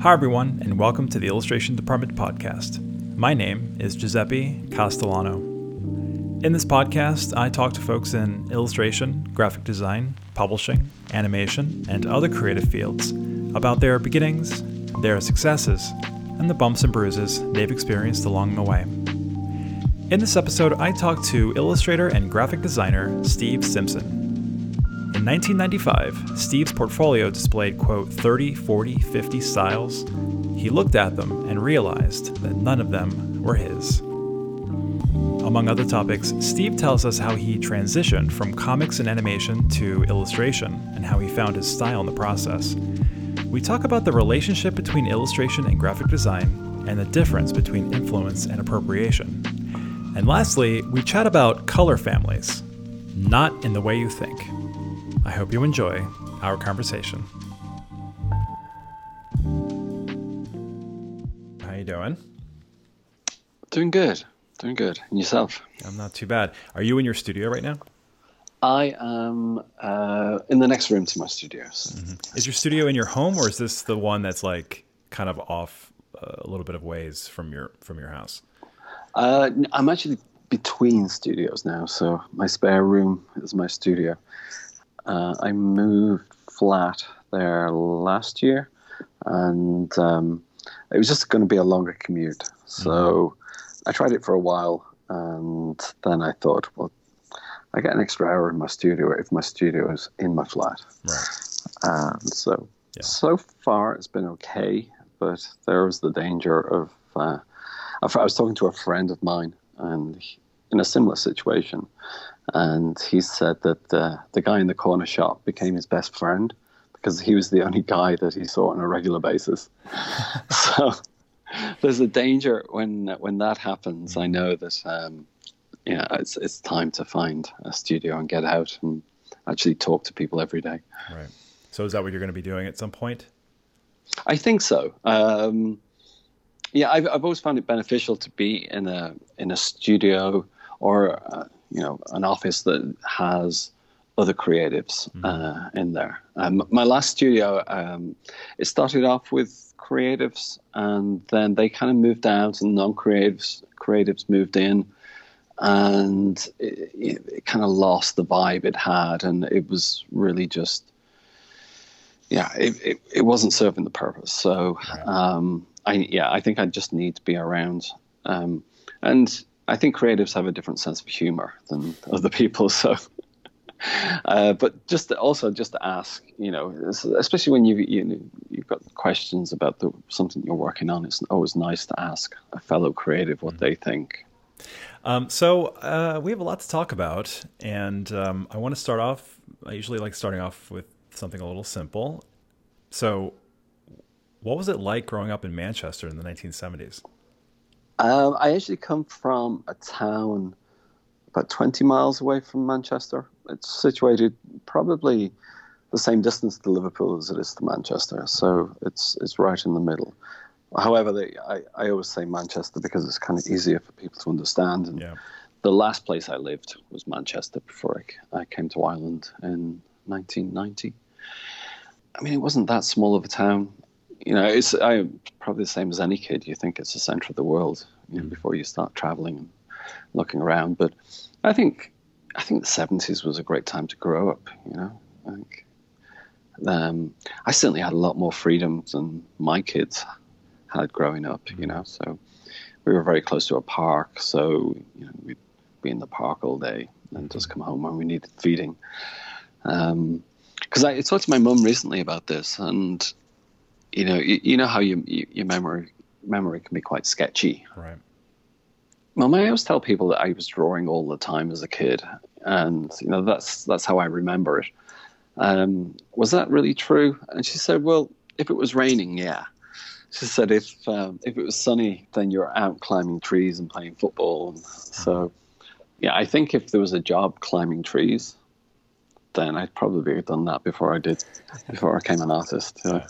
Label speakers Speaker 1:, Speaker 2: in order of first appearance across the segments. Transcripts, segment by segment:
Speaker 1: Hi, everyone, and welcome to the Illustration Department podcast. My name is Giuseppe Castellano. In this podcast, I talk to folks in illustration, graphic design, publishing, animation, and other creative fields about their beginnings, their successes, and the bumps and bruises they've experienced along the way. In this episode, I talk to illustrator and graphic designer Steve Simpson. In 1995, Steve's portfolio displayed, quote, 30, 40, 50 styles. He looked at them and realized that none of them were his. Among other topics, Steve tells us how he transitioned from comics and animation to illustration and how he found his style in the process. We talk about the relationship between illustration and graphic design and the difference between influence and appropriation. And lastly, we chat about color families, not in the way you think. I hope you enjoy our conversation. How you doing?
Speaker 2: Doing good. Doing good. And yourself?
Speaker 1: I'm not too bad. Are you in your studio right now?
Speaker 2: I am uh, in the next room to my studios. Mm-hmm.
Speaker 1: Is your studio in your home, or is this the one that's like kind of off uh, a little bit of ways from your from your house?
Speaker 2: Uh, I'm actually between studios now, so my spare room is my studio. Uh, I moved flat there last year, and um, it was just going to be a longer commute. So mm-hmm. I tried it for a while, and then I thought, well, I get an extra hour in my studio if my studio is in my flat.
Speaker 1: Right.
Speaker 2: And so, yeah. so far it's been okay, but there was the danger of. Uh, I was talking to a friend of mine, and in a similar situation, and he said that uh, the guy in the corner shop became his best friend because he was the only guy that he saw on a regular basis. so there's a danger when when that happens. I know that um, yeah, it's it's time to find a studio and get out and actually talk to people every day.
Speaker 1: Right. So is that what you're going to be doing at some point?
Speaker 2: I think so. Um, yeah, I've, I've always found it beneficial to be in a in a studio or uh, you know an office that has other creatives mm-hmm. uh, in there. Um, my last studio, um, it started off with creatives, and then they kind of moved out, and non-creatives creatives moved in, and it, it, it kind of lost the vibe it had, and it was really just, yeah, it, it, it wasn't serving the purpose. So, um, I yeah, I think I just need to be around, um, and I think creatives have a different sense of humor than other people. So, uh, but just to, also just to ask, you know, especially when you you you've got questions about the, something you're working on, it's always nice to ask a fellow creative what mm-hmm. they think.
Speaker 1: Um, so uh, we have a lot to talk about, and um, I want to start off. I usually like starting off with something a little simple. So, what was it like growing up in Manchester in the 1970s?
Speaker 2: Um, I actually come from a town about 20 miles away from Manchester. It's situated probably the same distance to Liverpool as it is to Manchester, so it's it's right in the middle. However, they, I, I always say Manchester because it's kind of easier for people to understand. And
Speaker 1: yeah.
Speaker 2: the last place I lived was Manchester before I, I came to Ireland in 1990. I mean, it wasn't that small of a town you know, it's I, probably the same as any kid. You think it's the center of the world you know, mm. before you start traveling and looking around. But I think I think the seventies was a great time to grow up. You know, I think um, I certainly had a lot more freedom than my kids had growing up. You know, so we were very close to a park, so you know we'd be in the park all day and just come home when we needed feeding. Because um, I talked to my mum recently about this, and you know, you, you know how you, you, your memory memory can be quite sketchy.
Speaker 1: Right.
Speaker 2: Well, I always tell people that I was drawing all the time as a kid, and you know that's that's how I remember it. Um, was that really true? And she said, "Well, if it was raining, yeah." She said, "If um, if it was sunny, then you're out climbing trees and playing football." And so, yeah, I think if there was a job climbing trees, then I'd probably have done that before I did, before I became an artist. Yeah.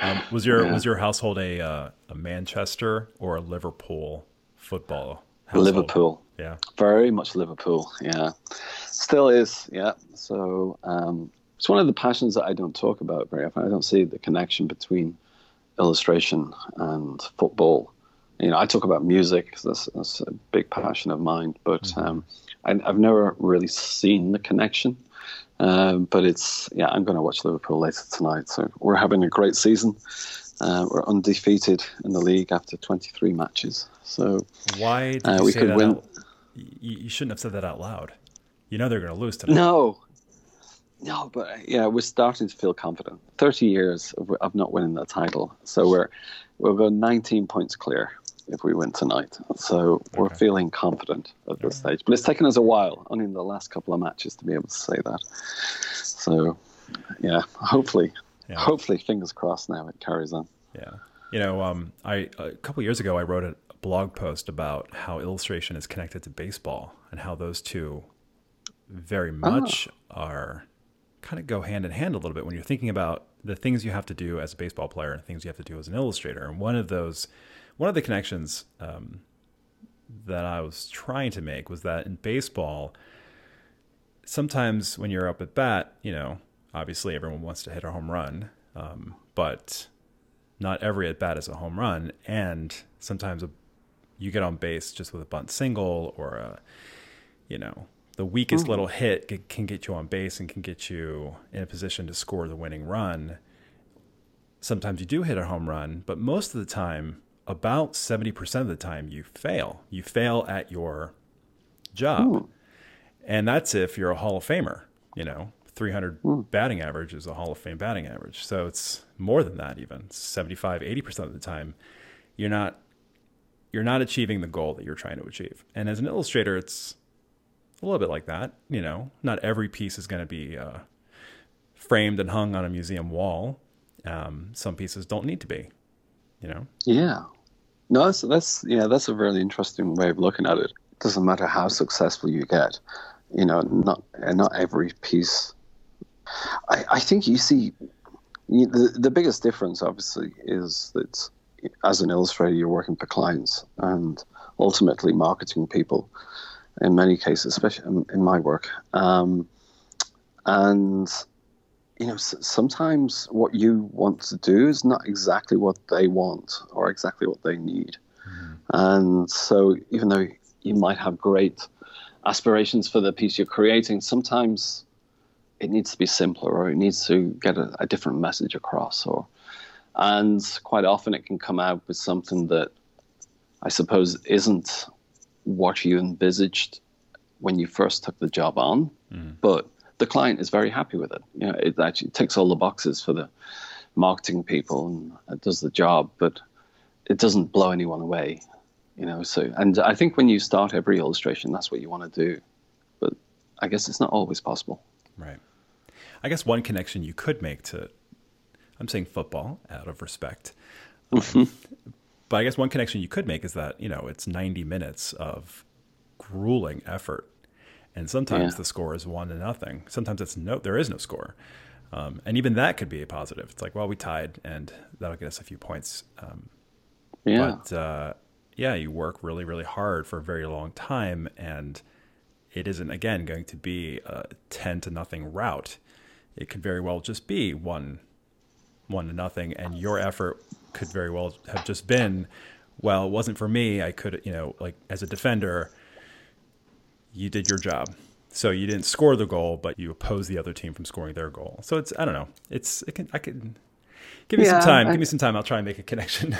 Speaker 1: Um, was your yeah. was your household a uh, a Manchester or a Liverpool football? Household?
Speaker 2: Liverpool.
Speaker 1: Yeah.
Speaker 2: Very much Liverpool. Yeah. Still is. Yeah. So um, it's one of the passions that I don't talk about very often. I don't see the connection between illustration and football. You know, I talk about music. That's, that's a big passion of mine, but mm-hmm. um, I, have never really seen the connection. Um, but it's yeah, I'm going to watch Liverpool later tonight. So we're having a great season. Uh, we're undefeated in the league after 23 matches. So
Speaker 1: why did uh, we could win? Out, you shouldn't have said that out loud. You know they're going to lose tonight.
Speaker 2: No, no, but uh, yeah, we're starting to feel confident. 30 years of, of not winning the title, so we're go 19 points clear if we win tonight. So we're feeling confident at this stage. But it's taken us a while, only in the last couple of matches, to be able to say that. So, yeah, hopefully, yeah. hopefully, fingers crossed. Now it carries on.
Speaker 1: Yeah, you know, um, I a couple years ago I wrote a blog post about how illustration is connected to baseball and how those two very much ah. are kind of go hand in hand a little bit when you're thinking about the things you have to do as a baseball player and things you have to do as an illustrator. And one of those, one of the connections um, that I was trying to make was that in baseball, sometimes when you're up at bat, you know, obviously everyone wants to hit a home run, um, but not every at bat is a home run. And sometimes a, you get on base just with a bunt single or a, you know, the weakest mm. little hit can get you on base and can get you in a position to score the winning run. Sometimes you do hit a home run, but most of the time, about 70% of the time, you fail. You fail at your job. Ooh. And that's if you're a Hall of Famer, you know, 300 mm. batting average is a Hall of Fame batting average. So it's more than that even. 75, 80% of the time, you're not you're not achieving the goal that you're trying to achieve. And as an illustrator, it's a little bit like that. You know, not every piece is going to be uh, framed and hung on a museum wall. Um, some pieces don't need to be. You know.
Speaker 2: Yeah. No, that's that's yeah, that's a really interesting way of looking at it. It doesn't matter how successful you get. You know, not not every piece. I, I think you see you, the the biggest difference, obviously, is that as an illustrator, you're working for clients and ultimately marketing people in many cases, especially in, my work. Um, and you know, sometimes what you want to do is not exactly what they want or exactly what they need. Mm-hmm. And so, even though you might have great aspirations for the piece you're creating, sometimes it needs to be simpler or it needs to get a, a different message across. Or, and quite often it can come out with something that I suppose isn't what you envisaged when you first took the job on, mm. but the client is very happy with it. You know, it actually ticks all the boxes for the marketing people and it does the job, but it doesn't blow anyone away. You know, so and I think when you start every illustration, that's what you want to do, but I guess it's not always possible.
Speaker 1: Right. I guess one connection you could make to, I'm saying football out of respect, um, but I guess one connection you could make is that you know it's 90 minutes of grueling effort, and sometimes yeah. the score is one to nothing. Sometimes it's no, there is no score, um, and even that could be a positive. It's like, well, we tied, and that'll get us a few points. Um, yeah. But uh, yeah, you work really, really hard for a very long time, and it isn't again going to be a ten to nothing route. It could very well just be one one to nothing, and your effort could very well have just been, well, it wasn't for me. I could, you know, like as a defender, you did your job. So you didn't score the goal, but you opposed the other team from scoring their goal. So it's I don't know. It's it can I can give me yeah, some time. I, give me some time. I'll try and make a connection.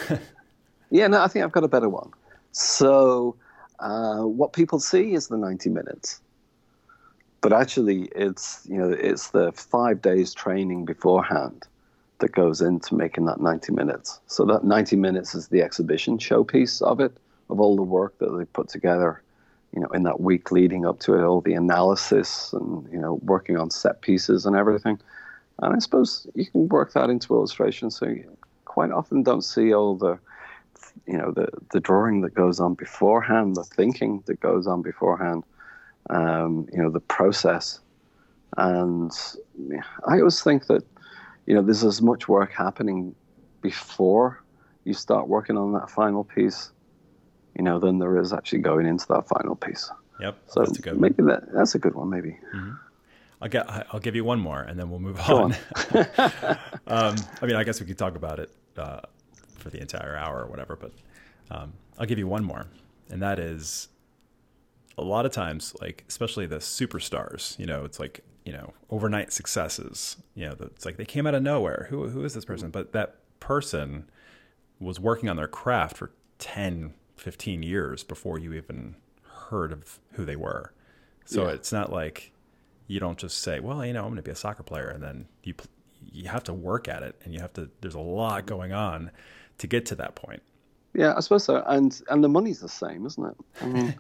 Speaker 2: yeah, no, I think I've got a better one. So uh, what people see is the ninety minutes, but actually it's you know it's the five days training beforehand that goes into making that 90 minutes. So that 90 minutes is the exhibition showpiece of it, of all the work that they put together, you know, in that week leading up to it, all the analysis and, you know, working on set pieces and everything. And I suppose you can work that into illustration. So you quite often don't see all the, you know, the, the drawing that goes on beforehand, the thinking that goes on beforehand, um, you know, the process. And I always think that you know, there's as much work happening before you start working on that final piece, you know, than there is actually going into that final piece.
Speaker 1: Yep.
Speaker 2: So that's a good maybe one. that that's a good one. Maybe. Mm-hmm.
Speaker 1: I'll get. I'll give you one more, and then we'll move on. on. um, I mean, I guess we could talk about it uh, for the entire hour or whatever. But um, I'll give you one more, and that is a lot of times, like especially the superstars. You know, it's like you know overnight successes. You know, it's like they came out of nowhere. Who who is this person? But that person was working on their craft for 10, 15 years before you even heard of who they were. So yeah. it's not like you don't just say, well, you know, I'm going to be a soccer player, and then you you have to work at it, and you have to. There's a lot going on to get to that point.
Speaker 2: Yeah, I suppose so, and and the money's the same, isn't it? I mean,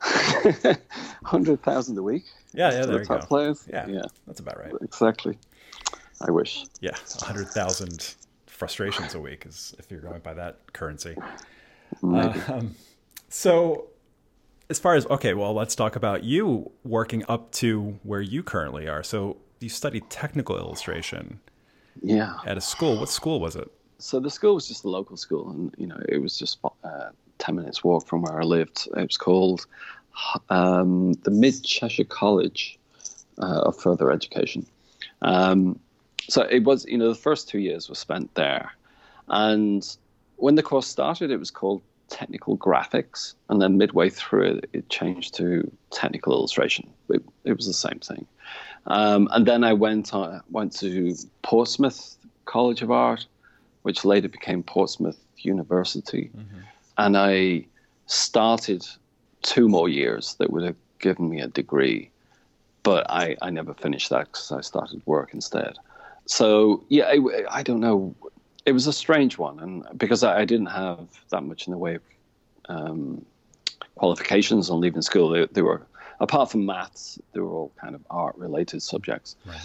Speaker 2: hundred thousand a week.
Speaker 1: Yeah, yeah, there you go.
Speaker 2: Players.
Speaker 1: Yeah, yeah, that's about right.
Speaker 2: Exactly. I wish.
Speaker 1: Yeah, hundred thousand frustrations a week is if you're going by that currency. Um, so as far as okay, well, let's talk about you working up to where you currently are. So you studied technical illustration.
Speaker 2: Yeah.
Speaker 1: At a school. What school was it?
Speaker 2: So the school was just a local school, and you know it was just uh, ten minutes walk from where I lived. It was called um, the Mid Cheshire College uh, of Further Education. Um, so it was, you know, the first two years were spent there, and when the course started, it was called technical graphics, and then midway through it, it changed to technical illustration. It, it was the same thing. Um, and then I went on, went to Portsmouth College of Art, which later became Portsmouth University, mm-hmm. and I started two more years that would have given me a degree, but I, I never finished that because I started work instead. So yeah, I, I don't know it was a strange one, and because I, I didn't have that much in the way of um, qualifications on leaving school, they, they, were apart from maths, they were all kind of art-related subjects. Right.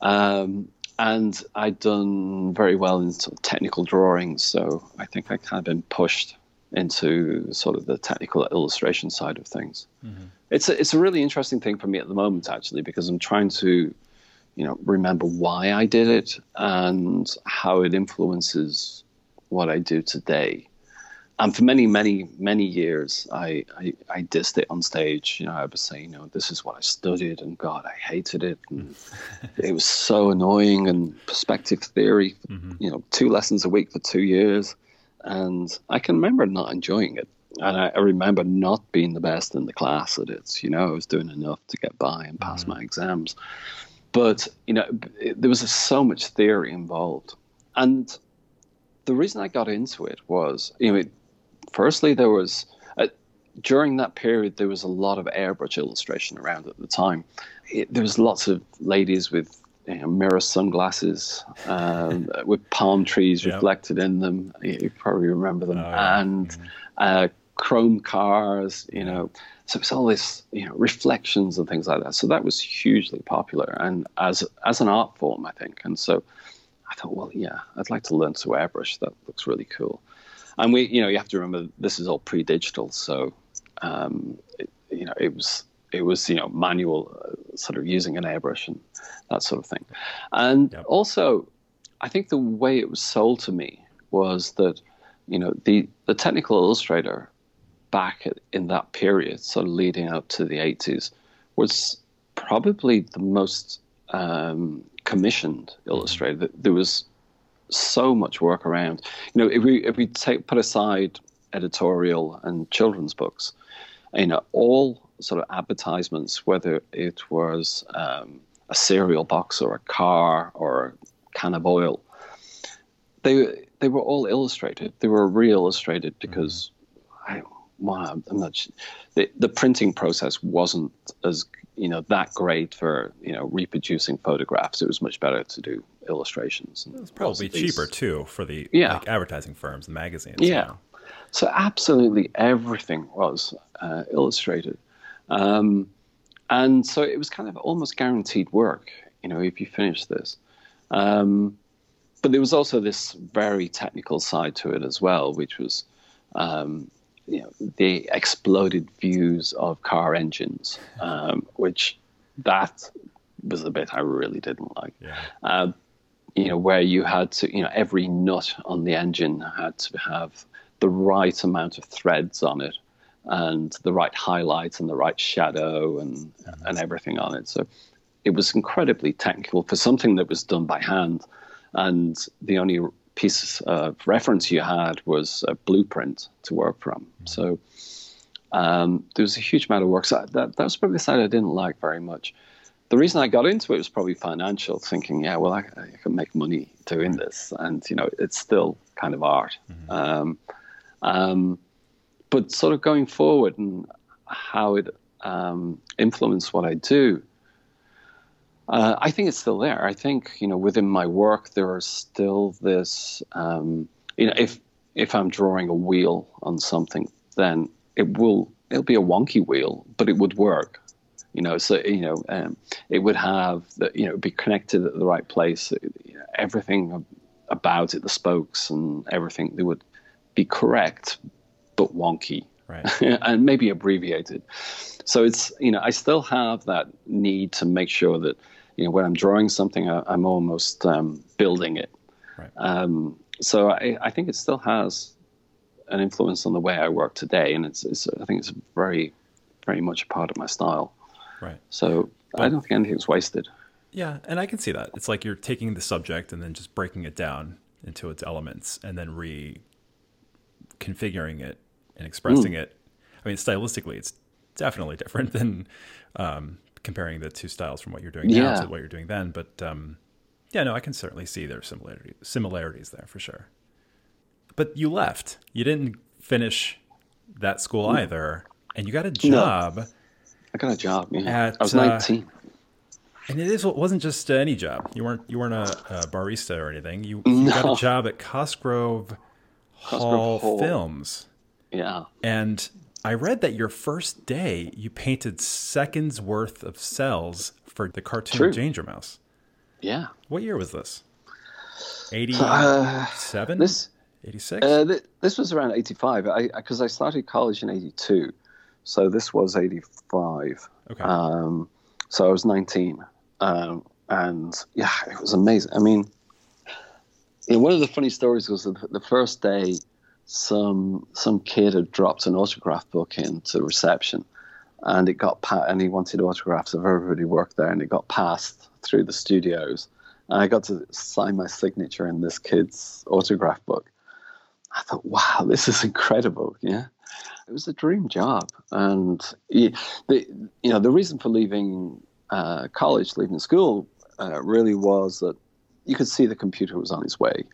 Speaker 2: Um, and I'd done very well in sort of technical drawings, so I think I kind of been pushed into sort of the technical illustration side of things. Mm-hmm. It's a, it's a really interesting thing for me at the moment, actually, because I'm trying to you know, remember why I did it and how it influences what I do today. And for many, many, many years, I, I, I dissed it on stage. You know, I was saying, you know, this is what I studied, and God, I hated it. And it was so annoying. And perspective theory, mm-hmm. you know, two lessons a week for two years. And I can remember not enjoying it. And I, I, remember not being the best in the class at it. You know, I was doing enough to get by and pass mm-hmm. my exams. But you know, there was so much theory involved, and the reason I got into it was, you know, firstly there was uh, during that period there was a lot of airbrush illustration around at the time. It, there was lots of ladies with you know, mirror sunglasses um, with palm trees yep. reflected in them. You probably remember them, oh, and mm-hmm. uh, chrome cars. You know, so it's all this, you know, reflections and things like that. So that was hugely popular, and as as an art form, I think. And so I thought, well, yeah, I'd like to learn to airbrush. That looks really cool. And we, you know, you have to remember this is all pre-digital, so um, it, you know, it was it was you know manual, uh, sort of using an airbrush and that sort of thing. And yep. also, I think the way it was sold to me was that you know the the technical illustrator back in that period, so leading up to the 80s, was probably the most um, commissioned mm-hmm. illustrator. There was so much work around. You know, if we if we take put aside editorial and children's books, you know, all sort of advertisements, whether it was um, a cereal box or a car or a can of oil, they they were all illustrated. They were re-illustrated because mm-hmm. I, wow, I'm not. The, the printing process wasn't as you know that great for you know reproducing photographs. It was much better to do illustrations.
Speaker 1: It was probably cheaper too for the yeah. like, advertising firms and magazines.
Speaker 2: Yeah. So absolutely everything was uh, illustrated, um, and so it was kind of almost guaranteed work. You know, if you finish this. Um, but there was also this very technical side to it as well, which was um, you know, the exploded views of car engines, um, which that was the bit I really didn't like. Yeah. Uh, you know, where you had to, you know, every nut on the engine had to have the right amount of threads on it and the right highlights and the right shadow and mm-hmm. and everything on it. So it was incredibly technical for something that was done by hand. And the only piece of reference you had was a blueprint to work from. So um, there was a huge amount of work. So that, that was probably the side I didn't like very much. The reason I got into it was probably financial, thinking, yeah, well, I, I can make money doing this, and you know, it's still kind of art. Mm-hmm. Um, um, but sort of going forward and how it um, influenced what I do, uh, I think it's still there. I think you know within my work there is still this. Um, you know, if if I'm drawing a wheel on something, then it will it'll be a wonky wheel, but it would work. You know, so you know, um, it would have the, you know be connected at the right place. You know, everything about it, the spokes and everything, they would be correct, but wonky,
Speaker 1: right.
Speaker 2: and maybe abbreviated. So it's you know, I still have that need to make sure that you know when I'm drawing something, I, am almost um, building it.
Speaker 1: Right.
Speaker 2: Um, so I, I think it still has an influence on the way I work today, and it's, it's I think it's very, very much a part of my style.
Speaker 1: Right.
Speaker 2: So but, I don't think anything's wasted.
Speaker 1: Yeah, and I can see that. It's like you're taking the subject and then just breaking it down into its elements, and then reconfiguring it and expressing mm. it. I mean, stylistically, it's definitely different than um, comparing the two styles from what you're doing now to what you're doing then. But um, yeah, no, I can certainly see there's similarity, similarities there for sure. But you left. You didn't finish that school mm. either, and you got a job. No.
Speaker 2: I got a job. Yeah. At, I was 19. Uh,
Speaker 1: and it is it wasn't just any job. You weren't you weren't a, a barista or anything. You, you no. got a job at Cosgrove Hall, Hall Films.
Speaker 2: Yeah.
Speaker 1: And I read that your first day you painted seconds worth of cels for the cartoon True. Danger Mouse.
Speaker 2: Yeah.
Speaker 1: What year was this? 87? Uh, this 86?
Speaker 2: Uh, th- this was around 85 because I, I, I, started college in 82. So this was 85.
Speaker 1: Okay.
Speaker 2: Um, so I was 19. Um, and yeah, it was amazing. I mean, one of the funny stories was the first day some some kid had dropped an autograph book into reception, and it got pa- and he wanted autographs of everybody who worked there, and it got passed through the studios, and I got to sign my signature in this kid's autograph book. I thought, wow, this is incredible. Yeah, it was a dream job, and the you know the reason for leaving uh, college, leaving school, uh, really was that you could see the computer was on its way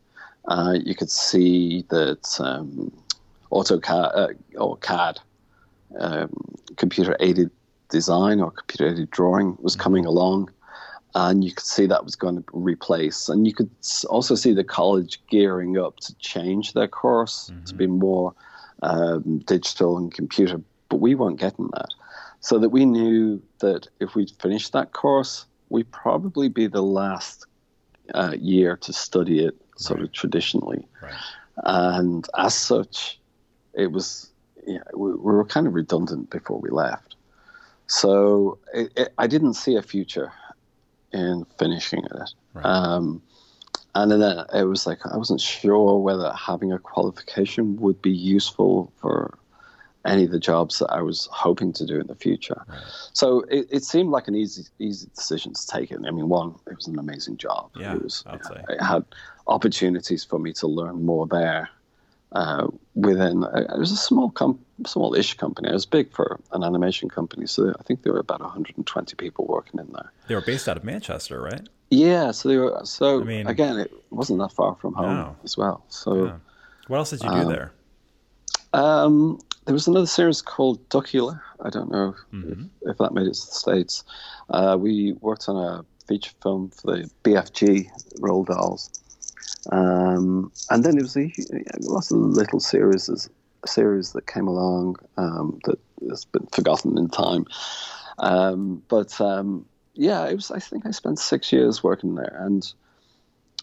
Speaker 2: uh, you could see that um, AutoCAD uh, or CAD, um, computer aided design or computer aided drawing was mm-hmm. coming along. And you could see that was going to replace. And you could also see the college gearing up to change their course mm-hmm. to be more um, digital and computer. But we weren't getting that. So that we knew that if we finished that course, we'd probably be the last uh, year to study it sort right. of traditionally.
Speaker 1: Right.
Speaker 2: And as such, it was, you know, we, we, were kind of redundant before we left. So it, it, I didn't see a future in finishing it.
Speaker 1: Right.
Speaker 2: Um, and then it was like, I wasn't sure whether having a qualification would be useful for any of the jobs that I was hoping to do in the future.
Speaker 1: Right.
Speaker 2: So it, it, seemed like an easy easy decision to take. It. I mean, one, it was an amazing job.
Speaker 1: Yeah,
Speaker 2: it was.
Speaker 1: I'd say.
Speaker 2: It had opportunities for me to learn more there. Uh, within uh, it was a small com- small-ish company. It was big for an animation company, so I think there were about 120 people working in there.
Speaker 1: They were based out of Manchester, right?
Speaker 2: Yeah, so they were. So I mean, again, it wasn't that far from home no. as well. So, yeah.
Speaker 1: what else did you do um, there?
Speaker 2: Um, there was another series called Duckula. I don't know mm-hmm. if, if, that made it to the States. Uh, we worked on a feature film for the BFG Roald Dahl's. Um, and then there was a, lots of little series, series that came along um, that has been forgotten in time. Um, but um, yeah, it was. I think I spent six years working there, and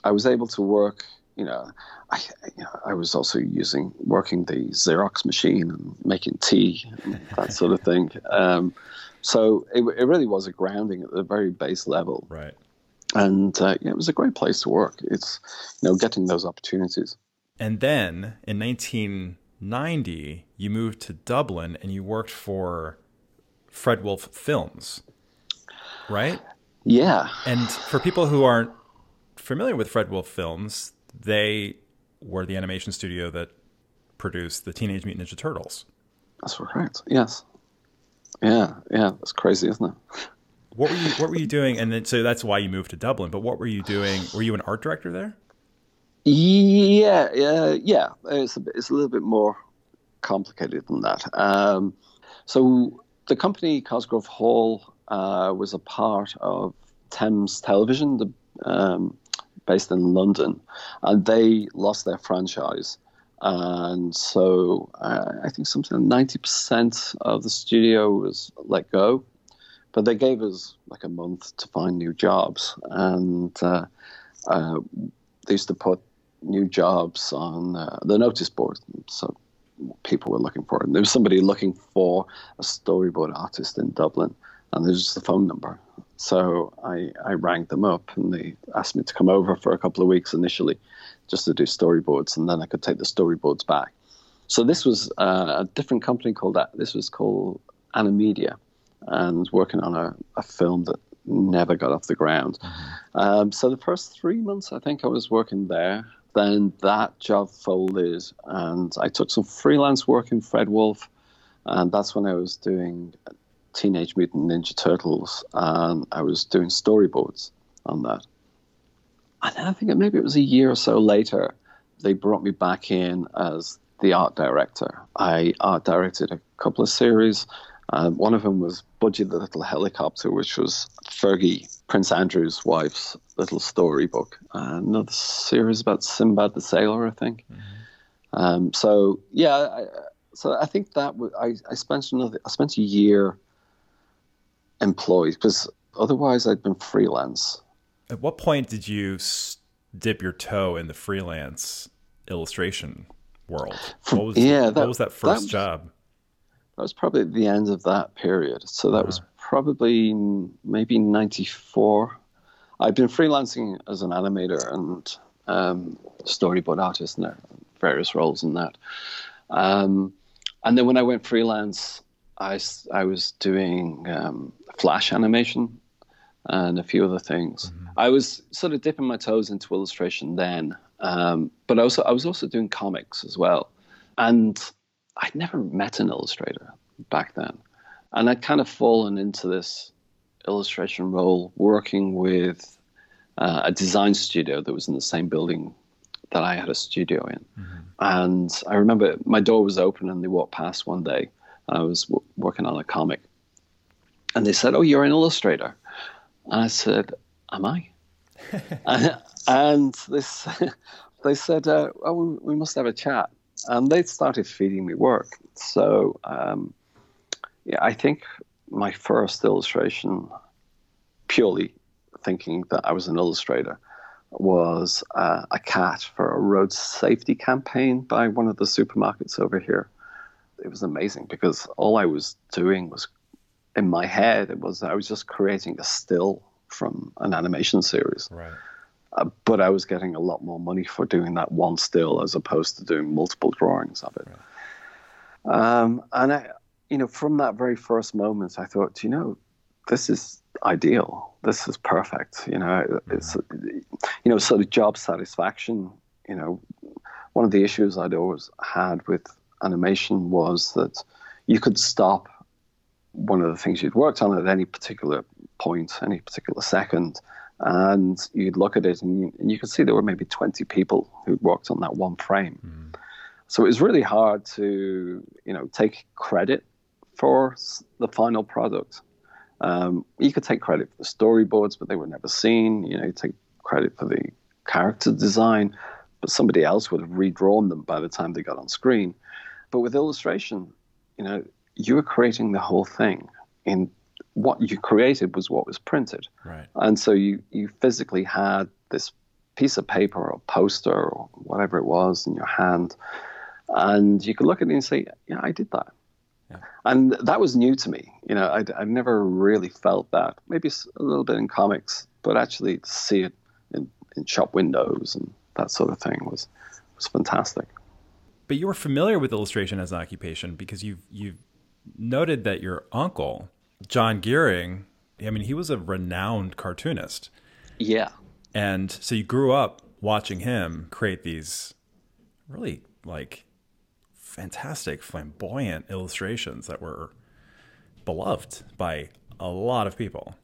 Speaker 2: I was able to work you know, I, you know, I was also using working the Xerox machine and making tea and that sort of thing. Um, so it, it really was a grounding at the very base level.
Speaker 1: Right.
Speaker 2: And uh, yeah, it was a great place to work. It's you know getting those opportunities.
Speaker 1: And then in 1990, you moved to Dublin and you worked for Fred Wolf Films, right?
Speaker 2: Yeah.
Speaker 1: And for people who aren't familiar with Fred Wolf Films, they were the animation studio that produced the Teenage Mutant Ninja Turtles.
Speaker 2: That's correct. Yes. Yeah, yeah, that's crazy, isn't it?
Speaker 1: What were you What were you doing? And then, so that's why you moved to Dublin. But what were you doing? Were you an art director there?
Speaker 2: Yeah, yeah, yeah. It's a, it's a little bit more complicated than that. Um, so the company Cosgrove Hall uh, was a part of Thames Television, the, um, based in London, and they lost their franchise. And so uh, I think something like ninety percent of the studio was let go, but they gave us like a month to find new jobs, and uh, uh, they used to put new jobs on uh, the notice board. So people were looking for it. And there was somebody looking for a storyboard artist in Dublin, and there's just a phone number. So I, I rang them up, and they asked me to come over for a couple of weeks initially, just to do storyboards, and then I could take the storyboards back. So this was uh, a different company called that. This was called Animedia, and working on a, a film that never got off the ground. Mm-hmm. Um, so the first three months, I think I was working there. Then that job folded, and I took some freelance work in Fred Wolf, and that's when I was doing Teenage Mutant Ninja Turtles, and I was doing storyboards on that. And I think maybe it was a year or so later, they brought me back in as the art director. I art directed a couple of series. Um, one of them was Budgie the Little Helicopter, which was Fergie, Prince Andrew's wife's little storybook. Uh, another series about Sinbad the Sailor, I think. Mm-hmm. Um, so yeah, I, so I think that w- I, I spent another I spent a year employed because otherwise I'd been freelance.
Speaker 1: At what point did you dip your toe in the freelance illustration world? What was, yeah, that, what was that first that, job?
Speaker 2: That was probably the end of that period. So that uh-huh. was probably maybe 94. I've been freelancing as an animator and um, storyboard artist in various roles in that. Um, and then when I went freelance, I, I was doing um, flash animation and a few other things. Mm-hmm. I was sort of dipping my toes into illustration then, um, but also I was also doing comics as well. And I'd never met an illustrator back then. And I'd kind of fallen into this illustration role working with uh, a design studio that was in the same building that I had a studio in. Mm-hmm. And I remember my door was open and they walked past one day. I was w- working on a comic. And they said, Oh, you're an illustrator. And I said, Am I? and this, they said, uh, Oh, we must have a chat and they started feeding me work. So um, yeah, I think my first illustration, purely thinking that I was an illustrator, was uh, a cat for a road safety campaign by one of the supermarkets over here. It was amazing because all I was doing was in my head. It was I was just creating a still from an animation series.
Speaker 1: Right.
Speaker 2: Uh, but I was getting a lot more money for doing that one still as opposed to doing multiple drawings of it. Right. Um, and I, you know, from that very first moment, I thought, you know, this is ideal. This is perfect. You know, it's, you know, sort of job satisfaction. You know, one of the issues I'd always had with animation was that you could stop one of the things you'd worked on at any particular point, any particular second, and you'd look at it and you, and you could see there were maybe 20 people who worked on that one frame. Mm. So it was really hard to, you know, take credit for the final product. Um, you could take credit for the storyboards, but they were never seen. You know, you take credit for the character design, but somebody else would have redrawn them by the time they got on screen. But with illustration, you know, you were creating the whole thing in what you created was what was printed.
Speaker 1: Right.
Speaker 2: And so you, you physically had this piece of paper or poster or whatever it was in your hand. And you could look at it and say, yeah, I did that. Yeah. And that was new to me. You know, I'd, I'd never really felt that. Maybe a little bit in comics, but actually to see it in, in shop windows and that sort of thing was, was fantastic.
Speaker 1: But you were familiar with illustration as an occupation because you've, you've noted that your uncle John Geering, I mean, he was a renowned cartoonist.
Speaker 2: Yeah.
Speaker 1: And so you grew up watching him create these really like fantastic, flamboyant illustrations that were beloved by a lot of people.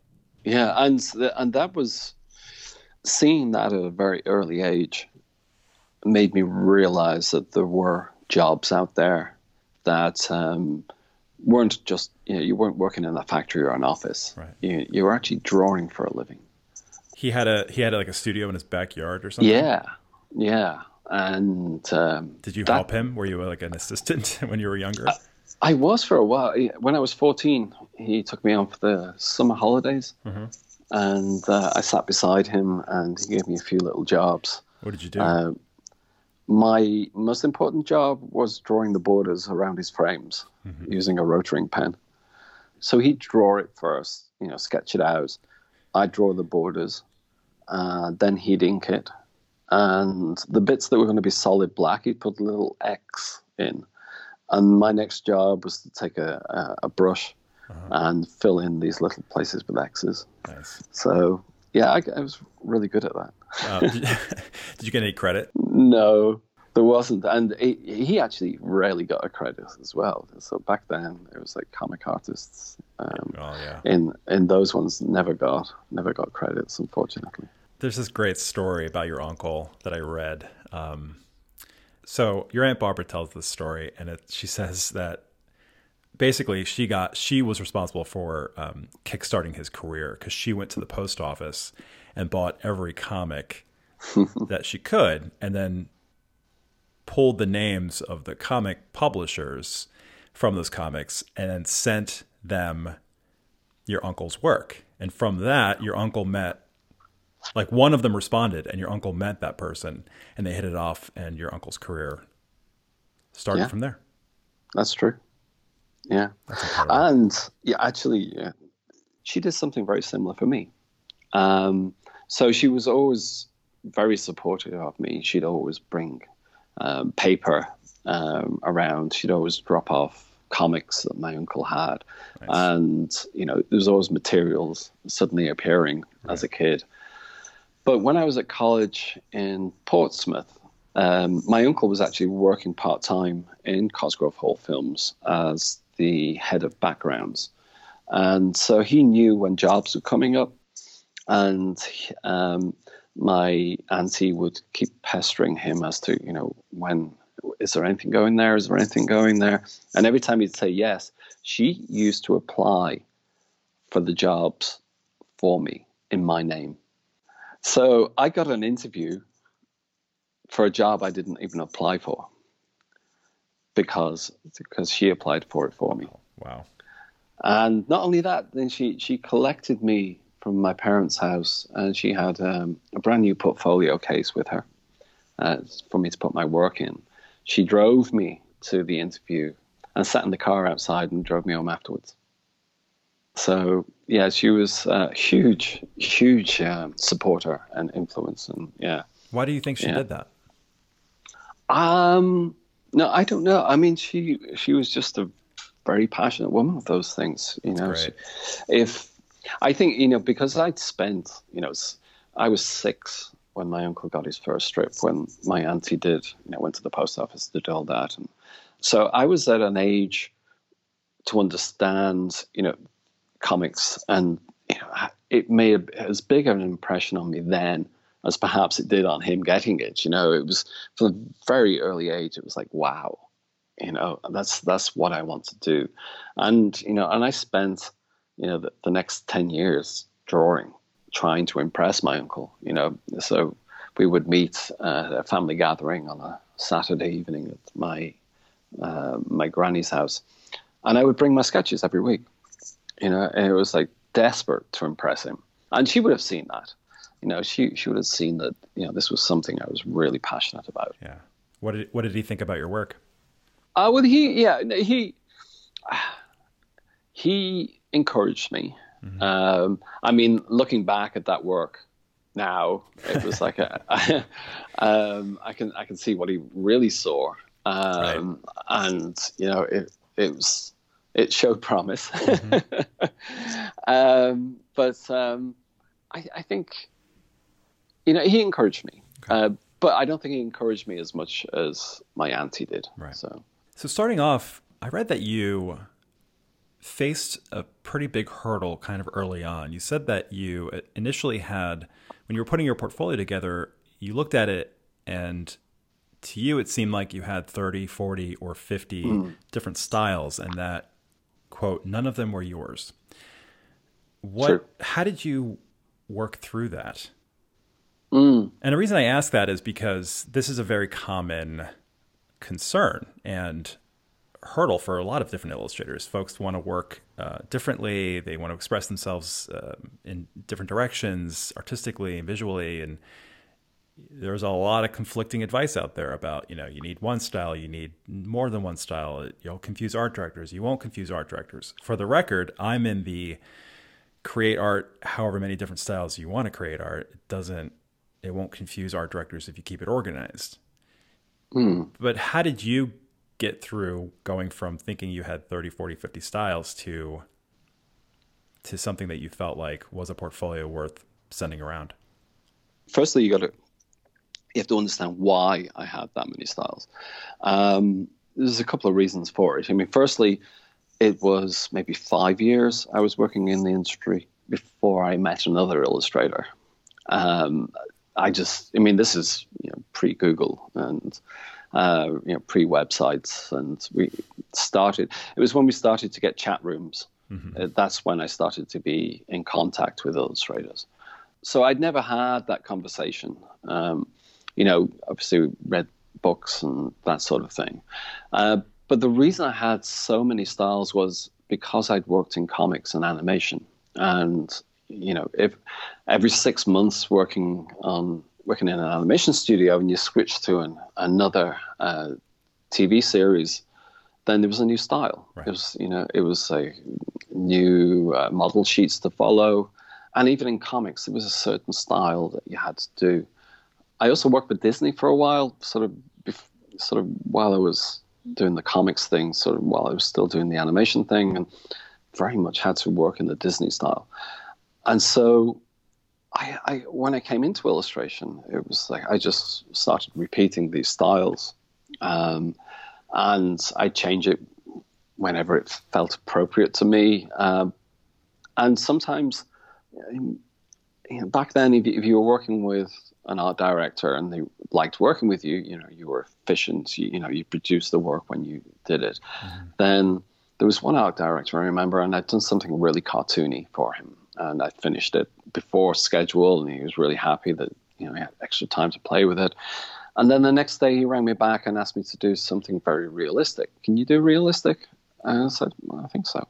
Speaker 2: Yeah, and and that was seeing that at a very early age made me realize that there were jobs out there that um, weren't just you know you weren't working in a factory or an office.
Speaker 1: Right.
Speaker 2: You you were actually drawing for a living.
Speaker 1: He had a he had like a studio in his backyard or something.
Speaker 2: Yeah, yeah. And um,
Speaker 1: Did you
Speaker 2: that-
Speaker 1: help him? Were you like an assistant when you were younger?
Speaker 2: I was for a while. When I was 14, he took me on for the summer holidays. And uh, I sat beside him and he gave me a few little jobs.
Speaker 1: what did you do?
Speaker 2: Uh, my most important job was drawing the borders around his frames using a rotring pen. So he'd draw it first, you know, sketch it out. I'd draw the borders, uh, then he'd ink it. And the bits that were going to be solid black, he'd put a little X in. And my next job was to take a, a, a brush and fill in these little places with X's.
Speaker 1: nice.
Speaker 2: So, yeah, I, I was really good at that.
Speaker 1: Uh, did, you, did you get any credit?
Speaker 2: No, there wasn't, and he, he actually rarely got a credit as well. So back then, it was like comic artists. Um,
Speaker 1: Oh yeah.
Speaker 2: in in those ones, never got never got credits, unfortunately.
Speaker 1: There's this great story about your uncle that I read. Um, so your aunt Barbara tells this story, and it, she says that basically she got she was responsible for um, kickstarting his career because she went to the post office and bought every comic that she could, and then pulled the names of the comic publishers from those comics, and then sent them your uncle's work. And from that, your uncle met like one of them responded and your uncle met that person and they hit it off and your uncle's career started
Speaker 2: Yeah.
Speaker 1: from there
Speaker 2: That's true. Yeah,
Speaker 1: That's
Speaker 2: and yeah, actually, yeah, she did something very similar for me. Um, so she was always very supportive of me. She'd always bring um, paper um, around. She'd always drop off comics that my uncle had, and you know, there was always materials suddenly appearing as a kid. But when I was at college in Portsmouth, um, my uncle was actually working part time in Cosgrove Hall Films as the head of backgrounds. And so he knew when jobs were coming up. And um, my auntie would keep pestering him as to, you know, when is there anything going there? Is there anything going there? And every time he'd say yes, she used to apply for the jobs for me in my name. So I got an interview for a job I didn't even apply for because because she applied for it for me.
Speaker 1: wow
Speaker 2: And not only that, then she she collected me from my parents' house, and she had um, a brand new portfolio case with her uh, for me to put my work in. She drove me to the interview and sat in the car outside and drove me home afterwards. So yeah, she was a huge, huge um, supporter and influence, and yeah.
Speaker 1: why do you think she
Speaker 2: Yeah.
Speaker 1: did that
Speaker 2: Um, no, I don't know. I mean, she she was just a very passionate woman with those things. You know,
Speaker 1: great.
Speaker 2: She- if I think you know because I'd spent you know I was six when my uncle got his first strip. When my auntie did, you know, went to the post office, did all that, and so I was at an age to understand, you know, comics, and you know, it made as big of an impression on me then as perhaps it did on him getting it. You know, it was from a very early age. It was like, wow, you know, that's that's what I want to do, and you know, and I spent, you know, the, the next ten years drawing, trying to impress my uncle. You know, so we would meet at a family gathering on a Saturday evening at my uh, my granny's house, and I would bring my sketches every week. You know, and it was like desperate to impress him, and she would have seen that. You know, she she would have seen that. You know, this was something I was really passionate about.
Speaker 1: yeah what did what did he think about your work
Speaker 2: Uh, well, he yeah he he encouraged me. Um, I mean, looking back at that work now, it was like a, um, I can I can see what he really saw, um, and you know it it was it showed promise. um, but um, I, I think you know he encouraged me. Uh, but I don't think he encouraged me as much as my auntie did.
Speaker 1: Right.
Speaker 2: So,
Speaker 1: so starting off, I read that you faced a pretty big hurdle kind of early on. You said that you initially had, when you were putting your portfolio together, you looked at it and to you it seemed like you had 30, 40, or 50 mm. different styles and that, quote, none of them were yours. What, sure. how did you work through that? Mm. And the reason I ask that is because this is a very common concern. And hurdle for a lot of different illustrators. Folks want to work uh, differently. They want to express themselves uh, in different directions, artistically and visually. And there's a lot of conflicting advice out there about, you know, you need one style, you need more than one style. You'll confuse art directors. You won't confuse art directors. For the record, I'm in the create art however many different styles you want to create art. It doesn't, it won't confuse art directors if you keep it organized. Mm. But how did you get through going from thinking you had 30, 40, 50 styles to to something that you felt like was a portfolio worth sending around?
Speaker 2: Firstly, you got to you have to understand why I had that many styles. Um, there's a couple of reasons for it. I mean, firstly, it was maybe five years I was working in the industry before I met another illustrator. Um, I just, I mean, this is you know, pre Google, and uh, you know, pre-websites, and we started. It was when we started to get chat rooms. Mm-hmm. Uh, that's when I started to be in contact with illustrators. So I'd never had that conversation. Um, you know, obviously we read books and that sort of thing. Uh, but the reason I had so many styles was because I'd worked in comics and animation, and you know, if every six months working on working in an animation studio and you switch to an, another uh, TV series, then there was a new style. Right. It was, you know, it was a new uh, model sheets to follow, and even in comics, there was a certain style that you had to do. I also worked with Disney for a while, sort of, bef- sort of while I was doing the comics thing, sort of while I was still doing the animation thing, and very much had to work in the Disney style. And so I, I, when I came into illustration, it was like I just started repeating these styles, um, and I change it whenever it felt appropriate to me. Um, and sometimes, you know, back then, if you, if you, were working with an art director and they liked working with you, you know, you were efficient. You, you know, you produced the work when you did it. Mm-hmm. Then there was one art director I remember, and I'd done something really cartoony for him and I finished it before schedule, and he was really happy that you know he had extra time to play with it. And then the next day, he rang me back and asked me to do something very realistic. Can you do realistic? And I said, well, I think so.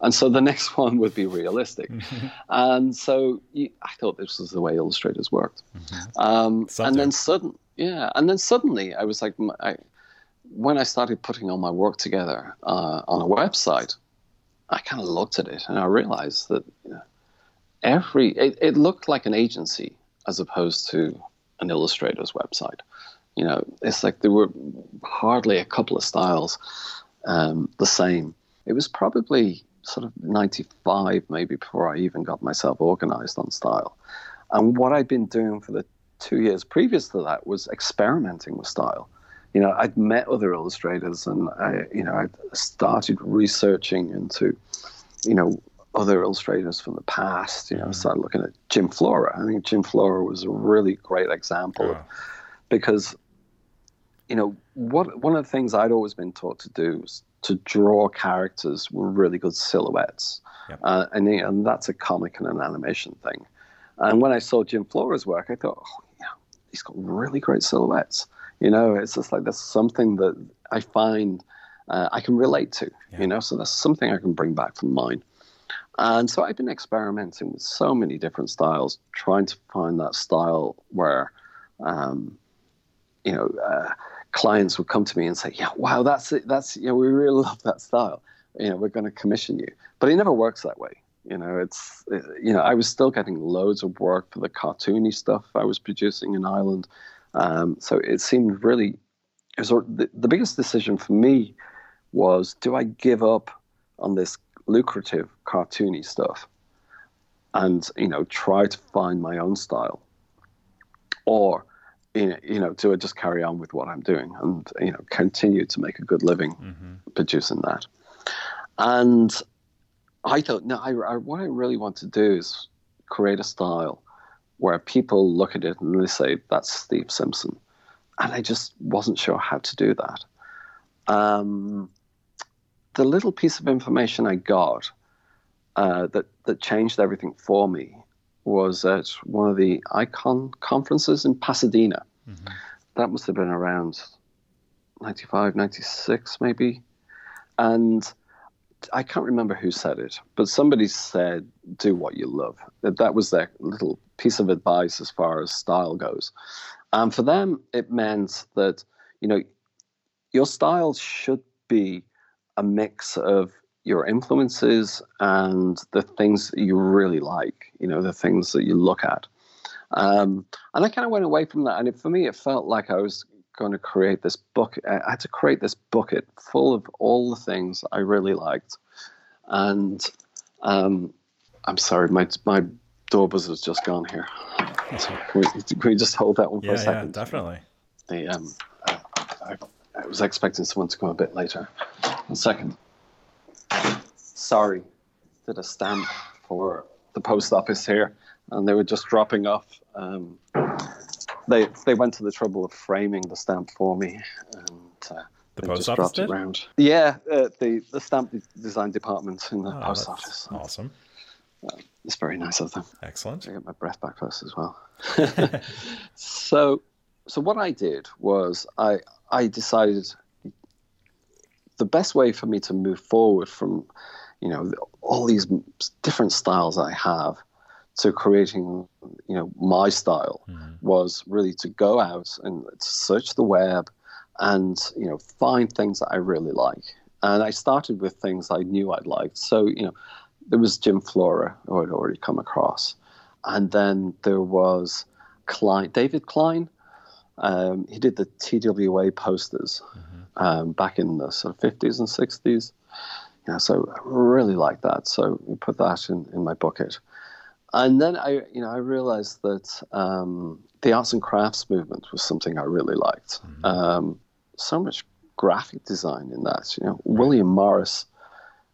Speaker 2: And so the next one would be realistic. and so you, I thought this was the way illustrators worked. Mm-hmm. Um, and then sudden, yeah, and then suddenly I was like, I, when I started putting all my work together uh, on a website, I kind of looked at it and I realized that you know, every it, it looked like an agency as opposed to an illustrator's website. You know, it's like there were hardly a couple of styles um, the same. It was probably sort of 95 maybe before I even got myself organized on style. And what I'd been doing for the two years previous to that was experimenting with style. You know, I'd met other illustrators and I, you know, I started researching into, you know, other illustrators from the past. You know, mm. started looking at Jim Flora. I think Jim Flora was a really great example yeah. because, you know, what one of the things I'd always been taught to do was to draw characters with really good silhouettes, yep. uh, and and that's a comic and an animation thing. And when I saw Jim Flora's work, I thought, oh, yeah, he's got really great silhouettes. You know, it's just like that's something that I find uh, I can relate to. Yeah. You know, so that's something I can bring back from mine. And so I've been experimenting with so many different styles, trying to find that style where, um, you know, uh, clients would come to me and say, "Yeah, wow, that's it. That's you know, we really love that style. You know, we're going to commission you." But it never works that way. You know, it's uh, you know, I was still getting loads of work for the cartoony stuff I was producing in Ireland. Um, so it seemed really. It was the, the biggest decision for me was: do I give up on this lucrative cartoony stuff and you know try to find my own style or you know, do I just carry on with what I'm doing and you know continue to make a good living
Speaker 1: Mm-hmm.
Speaker 2: producing that? And I thought, no, I, I, what I really want to do is create a style where people look at it and they say that's Steve Simpson, and I just wasn't sure how to do that. Um, the little piece of information I got uh, that that changed everything for me was at one of the Icon conferences in Pasadena.
Speaker 1: Mhm.
Speaker 2: That must have been around 95, 96 maybe. And I can't remember who said it, but somebody said, do what you love. That, that was their little piece of advice as far as style goes. And for them, it meant that, you know, your style should be a mix of your influences and the things that you really like, you know, the things that you look at. Um, and I kind of went away from that. And it, for me, it felt like I was going to create this book. I had to create this bucket full of all the things I really liked. And um, I'm sorry, my my door buzzer has just gone here. So can, we, can we just hold that one for
Speaker 1: Yeah,
Speaker 2: a
Speaker 1: yeah,
Speaker 2: second?
Speaker 1: definitely.
Speaker 2: The um, I, I, I was expecting someone to come a bit later. One second. Sorry, did a stamp for the post office here, and they were just dropping off. Um, they they went to the trouble of framing the stamp for me, and uh,
Speaker 1: The post
Speaker 2: just
Speaker 1: office
Speaker 2: dropped
Speaker 1: did?
Speaker 2: it round. Yeah, uh, the the stamp design department in the
Speaker 1: Oh,
Speaker 2: post office.
Speaker 1: Awesome.
Speaker 2: It's very nice of them.
Speaker 1: Excellent.
Speaker 2: I get my breath back first as well. so, so what I did was I I decided the best way for me to move forward from, you know, all these different styles I have to creating, you know, my style
Speaker 1: Mhm.
Speaker 2: was really to go out and to search the web and, you know, find things that I really like. And I started with things I knew I'd liked. So, you know, there was Jim Flora, who I'd already come across. And then there was Klein, David Klein. Um, he did the TWA posters um, back in the sort of 50s and 60s. Yeah, so I really like that. So we put that in, in my bucket. And then I, you know, I realized that um, the arts and crafts movement was something I really liked. Um, so much graphic design in that. You know, William Morris,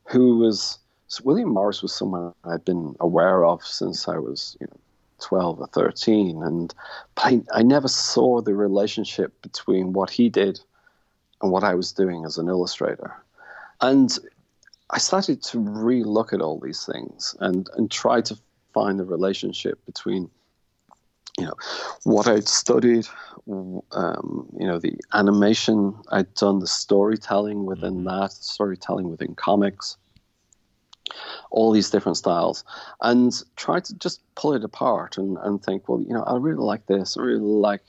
Speaker 2: who was so William Morris was someone I'd been aware of since I was, you know, 12 or 13, and but I, I never saw the relationship between what he did and what I was doing as an illustrator. And I started to re-look at all these things and and try to find the relationship between you know what I'd studied, um, you know the animation I'd done, the storytelling within that, storytelling within comics, all these different styles, and try to just pull it apart and, and think, well, you know, I really like this. I really like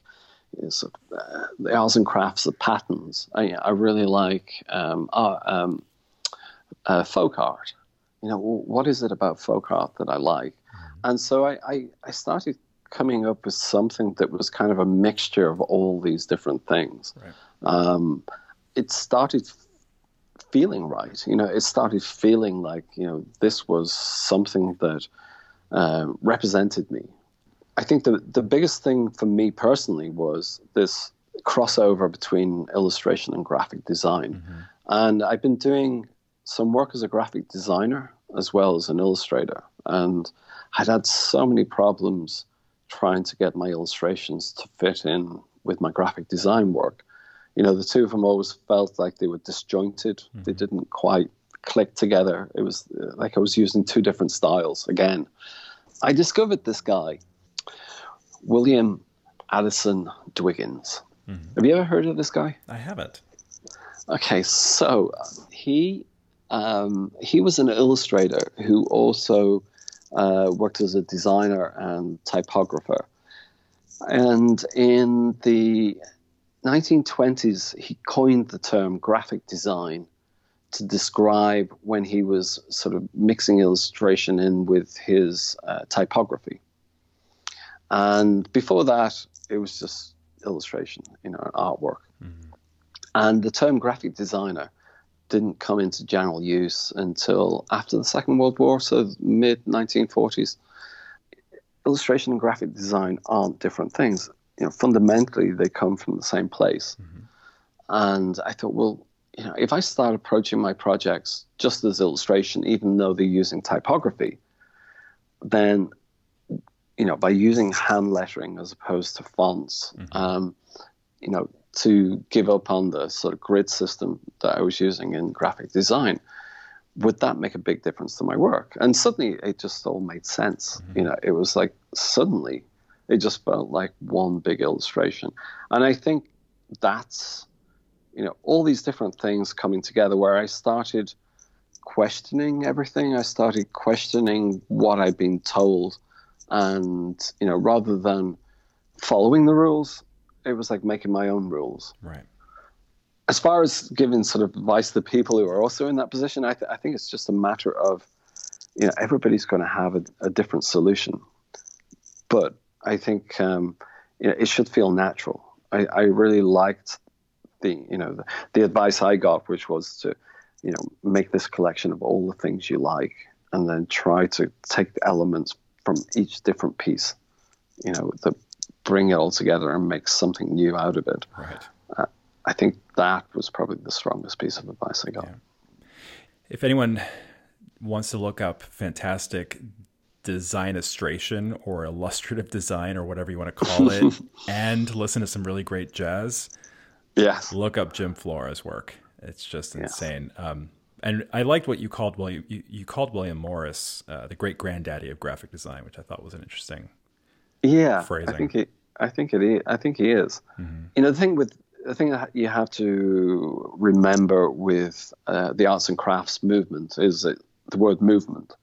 Speaker 2: sort of, uh, the arts and crafts, the patterns. I, I really like um, uh, um, uh, folk art. You know, what is it about folk art that I like? And so I, I, I started coming up with something that was kind of a mixture of all these different things.
Speaker 1: Right.
Speaker 2: Um, it started feeling right. You know, it started feeling like you know this was something that uh, represented me. I think the the biggest thing for me personally was this crossover between illustration and graphic design, and I've been doing some work as a graphic designer as well as an illustrator, and I'd had so many problems trying to get my illustrations to fit in with my graphic design work. You know, the two of them always felt like they were disjointed. They didn't quite click together. It was uh, like I was using two different styles again. I discovered this guy, William Addison Dwiggins. Have you ever heard of this guy?
Speaker 1: I haven't.
Speaker 2: Okay, so he um, he was an illustrator who also uh, worked as a designer and typographer. And in the 1920s, he coined the term graphic design to describe when he was sort of mixing illustration in with his uh, typography. And before that, it was just illustration, you know, artwork. And the term graphic designer didn't come into general use until after the Second World War, so mid 1940s. Illustration and graphic design aren't different things. you know, fundamentally they come from the same place. Mm-hmm. And I thought, well, you know, if I start approaching my projects just as illustration, even though they're using typography, then you know, by using hand lettering as opposed to fonts, mm-hmm. um, you know, to give up on the sort of grid system that I was using in graphic design, would that make a big difference to my work? And suddenly it just all made sense. Mm-hmm. You know, it was like suddenly it just felt like one big illustration. And I think that's, you know, all these different things coming together where I started questioning everything. I started questioning what I'd been told. And, you know, rather than following the rules, it was like making my own rules.
Speaker 1: Right
Speaker 2: as far as giving sort of advice to people who are also in that position, I, th- I think it's just a matter of, you know, everybody's going to have a, a, different solution. But I think um, you know, it should feel natural. I, I really liked the, you know, the, the advice I got, which was to, you know, make this collection of all the things you like, and then try to take the elements from each different piece, you know, to bring it all together and make something new out of it.
Speaker 1: Right.
Speaker 2: Uh, I think that was probably the strongest piece of advice I got. Yeah.
Speaker 1: If anyone wants to look up fantastic designistration or illustrative design or whatever you want to call it, and listen to some really great jazz,
Speaker 2: yes,
Speaker 1: look up Jim Flora's work. It's just insane. Yes. Um, and I liked what you called William. You, you called William Morris uh, the great granddaddy of graphic design, which I thought was an interesting.
Speaker 2: Yeah,
Speaker 1: phrasing.
Speaker 2: I think he, I think it is. I think he is. Mm-hmm. You know, the thing with the thing that you have to remember with uh, the arts and crafts movement is that the word movement.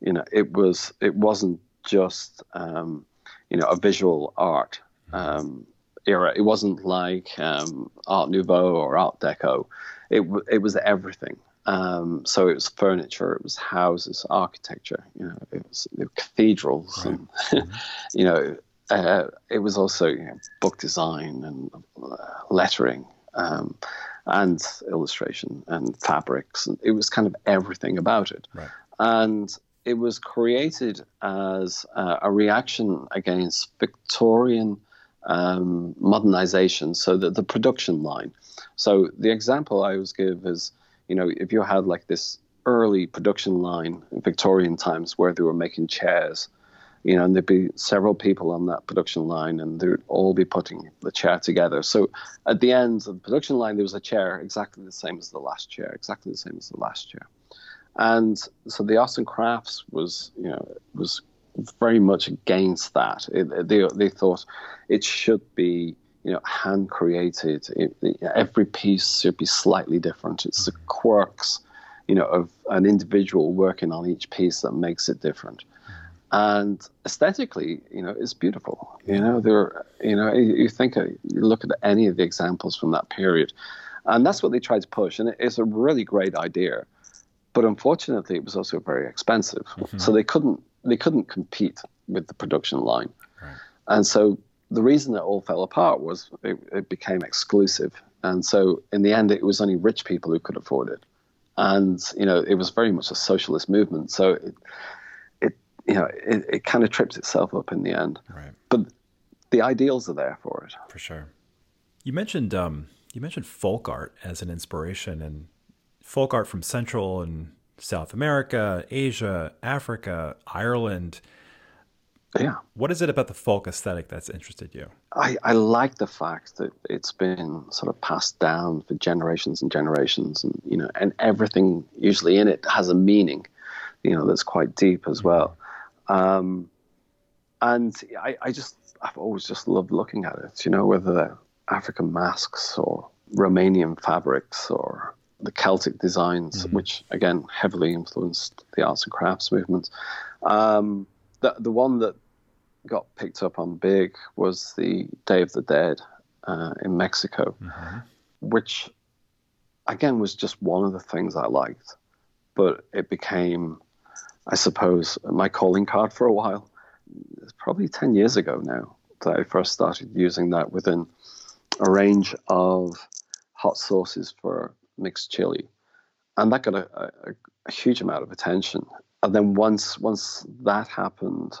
Speaker 2: You know, it was it wasn't just um, you know a visual art um, era. It wasn't like um, Art Nouveau or Art Deco. It it was everything. Um, so it was furniture, it was houses, architecture. You know, it was, it was cathedrals, right. and mm-hmm. you know, uh, it was also you know, book design and uh, lettering um, and illustration and fabrics. And it was kind of everything about it.
Speaker 1: Right.
Speaker 2: And it was created as uh, a reaction against Victorian um, modernization, so that the production line. So the example I always give is, you know, if you had like this early production line in Victorian times where they were making chairs, you know, and there'd be several people on that production line, and they'd all be putting the chair together. So at the end of the production line, there was a chair exactly the same as the last chair, exactly the same as the last chair. And so the and Crafts was, you know, was very much against that. It, they they thought it should be, you know, hand created. It, every piece should be slightly different. It's the quirks, you know, of an individual working on each piece that makes it different and aesthetically, you know, it's beautiful. You know, there, you know, you think, you look at any of the examples from that period, and that's what they tried to push, and it's a really great idea, but unfortunately, it was also very expensive, mm-hmm. so they couldn't they couldn't compete with the production line, right. and so the reason it all fell apart was it, it became exclusive, and so in the end, it was only rich people who could afford it, and you know, it was very much a socialist movement, so. It, it you know, it, it kind of trips itself up in the end.
Speaker 1: Right.
Speaker 2: But the ideals are there for it.
Speaker 1: For sure. You mentioned um, you mentioned folk art as an inspiration, and folk art from Central and South America, Asia, Africa, Ireland.
Speaker 2: Yeah.
Speaker 1: What is it about the folk aesthetic that's interested you?
Speaker 2: I, I like the fact that it's been sort of passed down for generations and generations, and you know, and everything usually in it has a meaning, you know, that's quite deep as well. Um, and I, I just, I've always just loved looking at it, you know, whether they're African masks or Romanian fabrics or the Celtic designs, mm-hmm. which again heavily influenced the arts and crafts movement. Um, the, the one that got picked up on big was the Day of the Dead uh, in Mexico, mm-hmm. which again was just one of the things I liked, but it became I suppose, my calling card for a while. It's probably 10 years ago now that I first started using that within a range of hot sauces for Mic's Chilli. And that got a, a, a huge amount of attention. And then once once that happened,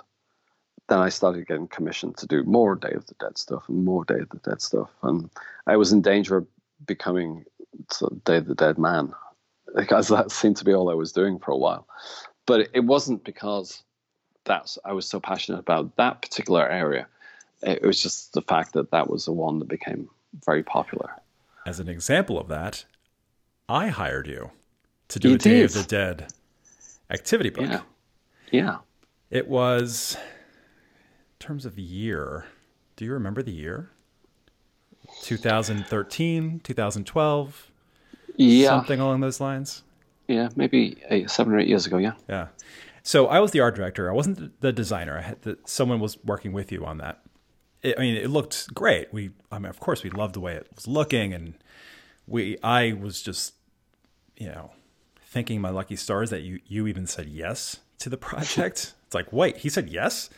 Speaker 2: then I started getting commissioned to do more Day of the Dead stuff and more Day of the Dead stuff, and I was in danger of becoming sort of Day of the Dead man because that seemed to be all I was doing for a while. But it wasn't because that's I was so passionate about that particular area. It was just the fact that that was the one that became very popular.
Speaker 1: As an example of that, I hired you to do
Speaker 2: You
Speaker 1: a Day of the Dead activity book.
Speaker 2: Yeah, yeah.
Speaker 1: It was, in terms of year, do you remember the year? 2013, 2012,
Speaker 2: Yeah,
Speaker 1: something along those lines.
Speaker 2: yeah, maybe eight, seven or eight years ago. Yeah,
Speaker 1: Yeah. So I was the art director. I wasn't the designer. I had the, someone was working with you on that. It, I mean, it looked great. We, I mean, of course, we loved the way it was looking, and we, I was just, you know, thinking my lucky stars that you, you even said yes to the project. it's like, wait, he said yes,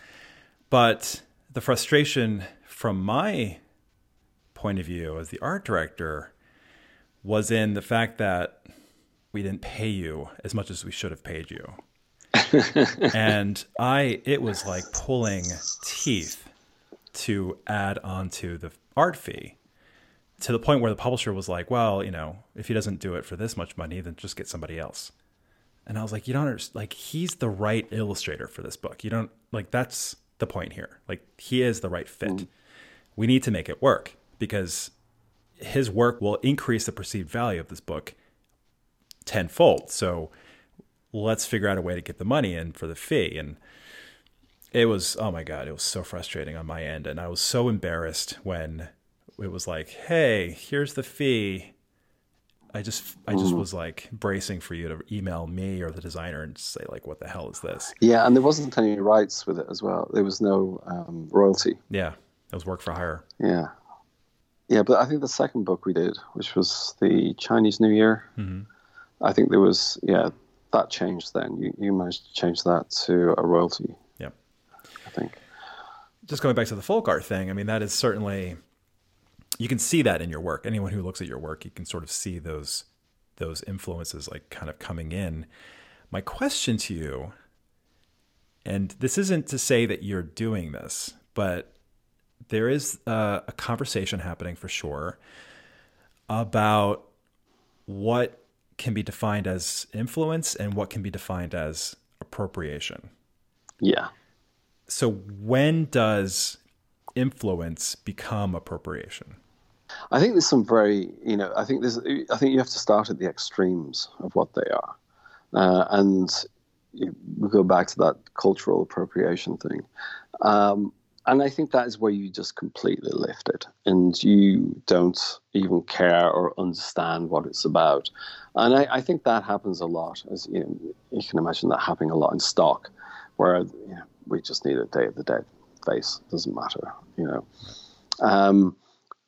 Speaker 1: but the frustration from my point of view as the art director was in the fact that we didn't pay you as much as we should have paid you. and I it was like pulling teeth to add onto the art fee to the point where the publisher was like, well, you know, if he doesn't do it for this much money, then just get somebody else. And I was like, you don't understand. Like, he's the right illustrator for this book. You don't, like, that's the point here. Like, he is the right fit. Mm. We need to make it work because his work will increase the perceived value of this book tenfold. So let's figure out a way to get the money in for the fee. And it was, oh my God, it was so frustrating on my end. And I was so embarrassed when it was like, hey, here's the fee. I just, I just was like bracing for you to email me or the designer and say like, what the hell is this?
Speaker 2: yeah, and there wasn't any rights with it as well. There was no um, royalty.
Speaker 1: Yeah, it was work for hire.
Speaker 2: Yeah, yeah, but I think the second book we did, which was the Chinese New Year, I think there was yeah that changed. Then you you managed to change that to a royalty.
Speaker 1: Yeah,
Speaker 2: I think.
Speaker 1: just going back to the folk art thing, I mean, that is certainly you can see that in your work. Anyone who looks at your work, you can sort of see those those influences like kind of coming in. My question to you, and this isn't to say that you're doing this, but there is a, a conversation happening for sure about what can be defined as influence and what can be defined as appropriation
Speaker 2: Yeah.
Speaker 1: so when does influence become appropriation
Speaker 2: I think there's some very, you know, I think there's, I think you have to start at the extremes of what they are, uh, and we go back to that cultural appropriation thing, um, and I think that is where you just completely lift it, and you don't even care or understand what it's about, and I, I think that happens a lot, as you know, you can imagine that happening a lot in stock, where you know, we just need a Day of the Dead face, doesn't matter, you know. Um,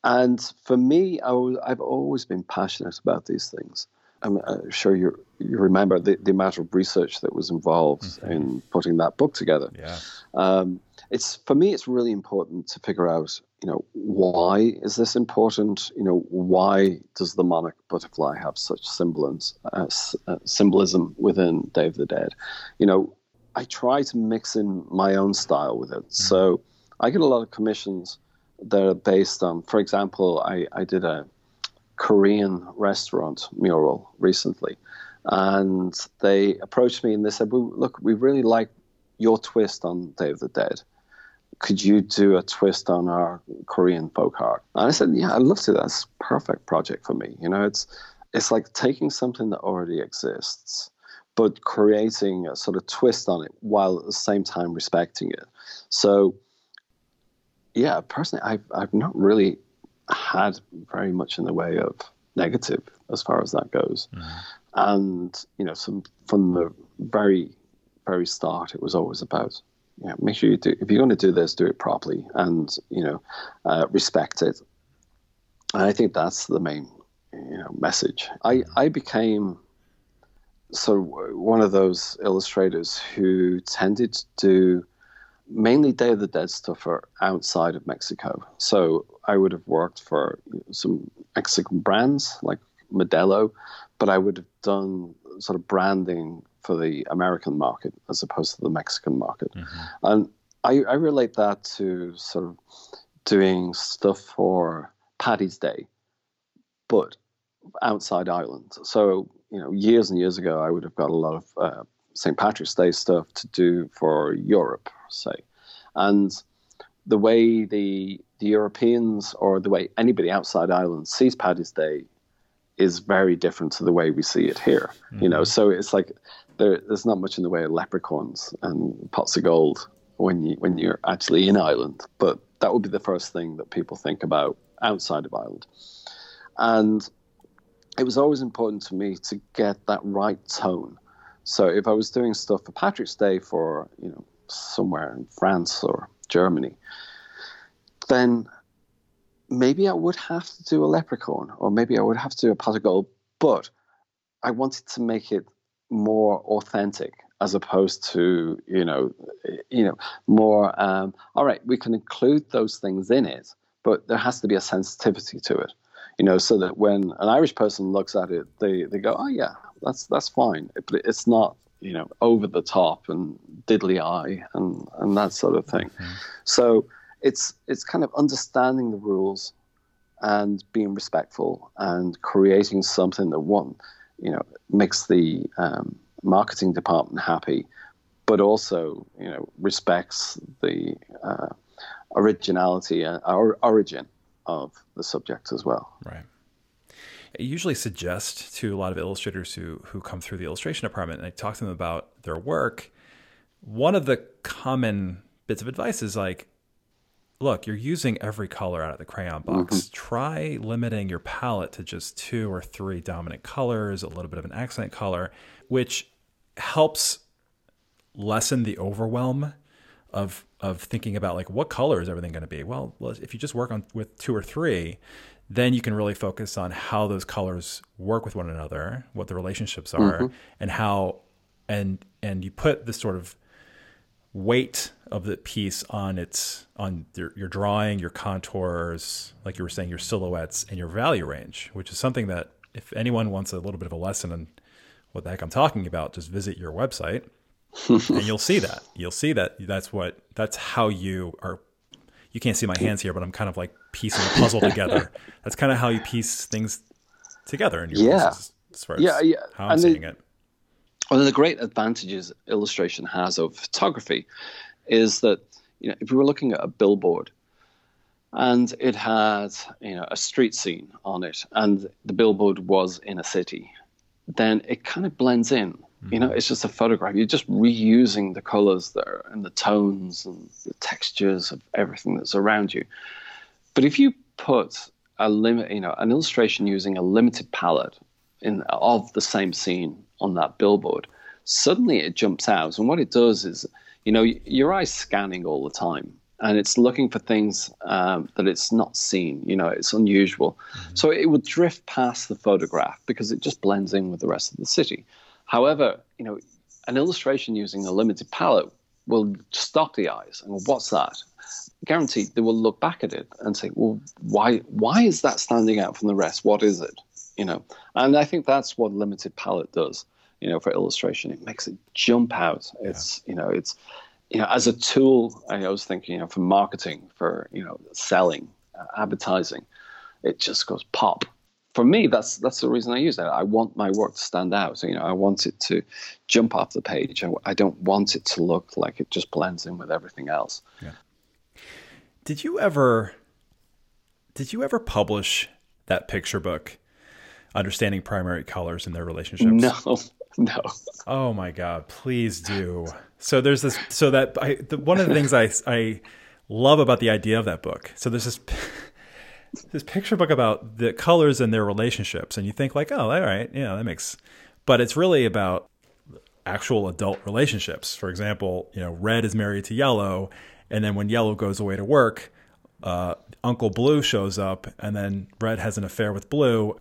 Speaker 2: and for me, I was, I've always been passionate about these things. I'm uh, sure you you remember the, the amount of research that was involved in putting that book together.
Speaker 1: yeah
Speaker 2: Um, it's for me, it's really important to figure out, you know, why is this important? You know, why does the monarch butterfly have such semblance, uh, s- uh, symbolism within Day of the Dead? You know, I try to mix in my own style with it. So I get a lot of commissions that are based on, for example, I, I did a Korean restaurant mural recently, and they approached me and they said, well, "Look, we really like your twist on Day of the Dead. Could you do a twist on our Korean folk art?" And I said, "Yeah, I'd love to. That's perfect project for me. You know, it's it's like taking something that already exists." But creating a sort of twist on it while at the same time respecting it. So, yeah, personally, I've, I've not really had very much in the way of negative as far as that goes. And, you know, some from the very, very start, it was always about, you know, make sure you do, if you're going to do this, do it properly and, you know, uh, respect it. And I think that's the main, you know, message. I, I became so one of those illustrators who tended to do mainly Day of the Dead stuff for outside of Mexico. So I would have worked for some Mexican brands like Modelo, but I would have done sort of branding for the American market as opposed to the Mexican market. And I, I relate that to sort of doing stuff for Paddy's Day, but outside Ireland. So, you know, years and years ago, I would have got a lot of uh, St. Patrick's Day stuff to do for Europe, say. And the way the the Europeans or the way anybody outside Ireland sees Paddy's Day is very different to the way we see it here. Mm-hmm. You know, mm-hmm. so it's like there, there's not much in the way of leprechauns and pots of gold when you when you're actually in Ireland, but that would be the first thing that people think about outside of Ireland. And it was always important to me to get that right tone. So if I was doing stuff for Patrick's Day for you know somewhere in France or Germany, then maybe I would have to do a leprechaun, or maybe I would have to do a gold. But I wanted to make it more authentic as opposed to you know you know more um, all right we can include those things in it but there has to be a sensitivity to it you know so that when an irish person looks at it they they go oh yeah that's that's fine but it's not you know over the top and diddly eye and and that sort of thing mm-hmm. so it's it's kind of understanding the rules and being respectful and creating something that one you know makes the um, marketing department happy, but also you know respects the uh, originality and or origin of the subject as well.
Speaker 1: Right. I usually suggest to a lot of illustrators who who come through the illustration department and I talk to them about their work. One of the common bits of advice is like, look, you're using every color out of the crayon box. Mm-hmm. Try limiting your palette to just two or three dominant colors, a little bit of an accent color, which helps lessen the overwhelm of of thinking about like what color is everything going to be. Well, if you just work on with two or three, then you can really focus on how those colors work with one another, what the relationships are, mm-hmm. and how and and you put this sort of weight of the piece on its on your, your drawing, your contours, like you were saying, your silhouettes and your value range, which is something that if anyone wants a little bit of a lesson on what the heck I'm talking about, just visit your website and you'll see that. You'll see that that's what that's how you are you can't see my hands here, but I'm kind of like piecing a puzzle together. That's kind of how you piece things together in your
Speaker 2: yeah. Pieces,
Speaker 1: as far as yeah, yeah. how I'm and seeing the, it.
Speaker 2: One of the great advantages illustration has of photography is that you know if we were looking at a billboard and it had you know a street scene on it and the billboard was in a city then it kind of blends in. You know, it's just a photograph. You're just reusing the colors there and the tones and the textures of everything that's around you. But if you put a limit, you know, an illustration using a limited palette in of the same scene on that billboard, suddenly it jumps out. And what it does is, you know, your eye's scanning all the time and it's looking for things um, that it's not seen. You know, it's unusual. Mm-hmm. So it would drift past the photograph because it just blends in with the rest of the city. However, you know, an illustration using a limited palette will stop the eyes and what's that? Guaranteed, they will look back at it and say, well, why why is that standing out from the rest? What is it? You know, and I think that's what limited palette does. You know, for illustration, it makes it jump out. It's yeah. you know, it's you know, as a tool, I was thinking, you know, for marketing, for you know, selling, uh, advertising, it just goes pop. For me, that's that's the reason I use it. I want my work to stand out. So, you know, I want it to jump off the page. I, I don't want it to look like it just blends in with everything else. Yeah.
Speaker 1: Did you ever? Did you ever publish that picture book, understanding primary colors and their relationships?
Speaker 2: No, no.
Speaker 1: Oh my God! Please do. So there's this. So that I, the, one of the things I I love about the idea of that book. So there's this this picture book about the colors and their relationships, and you think like, oh, all right, yeah, that makes. But it's really about actual adult relationships. For example, you know, red is married to yellow, and then when yellow goes away to work, uh, Uncle Blue shows up, and then red has an affair with blue.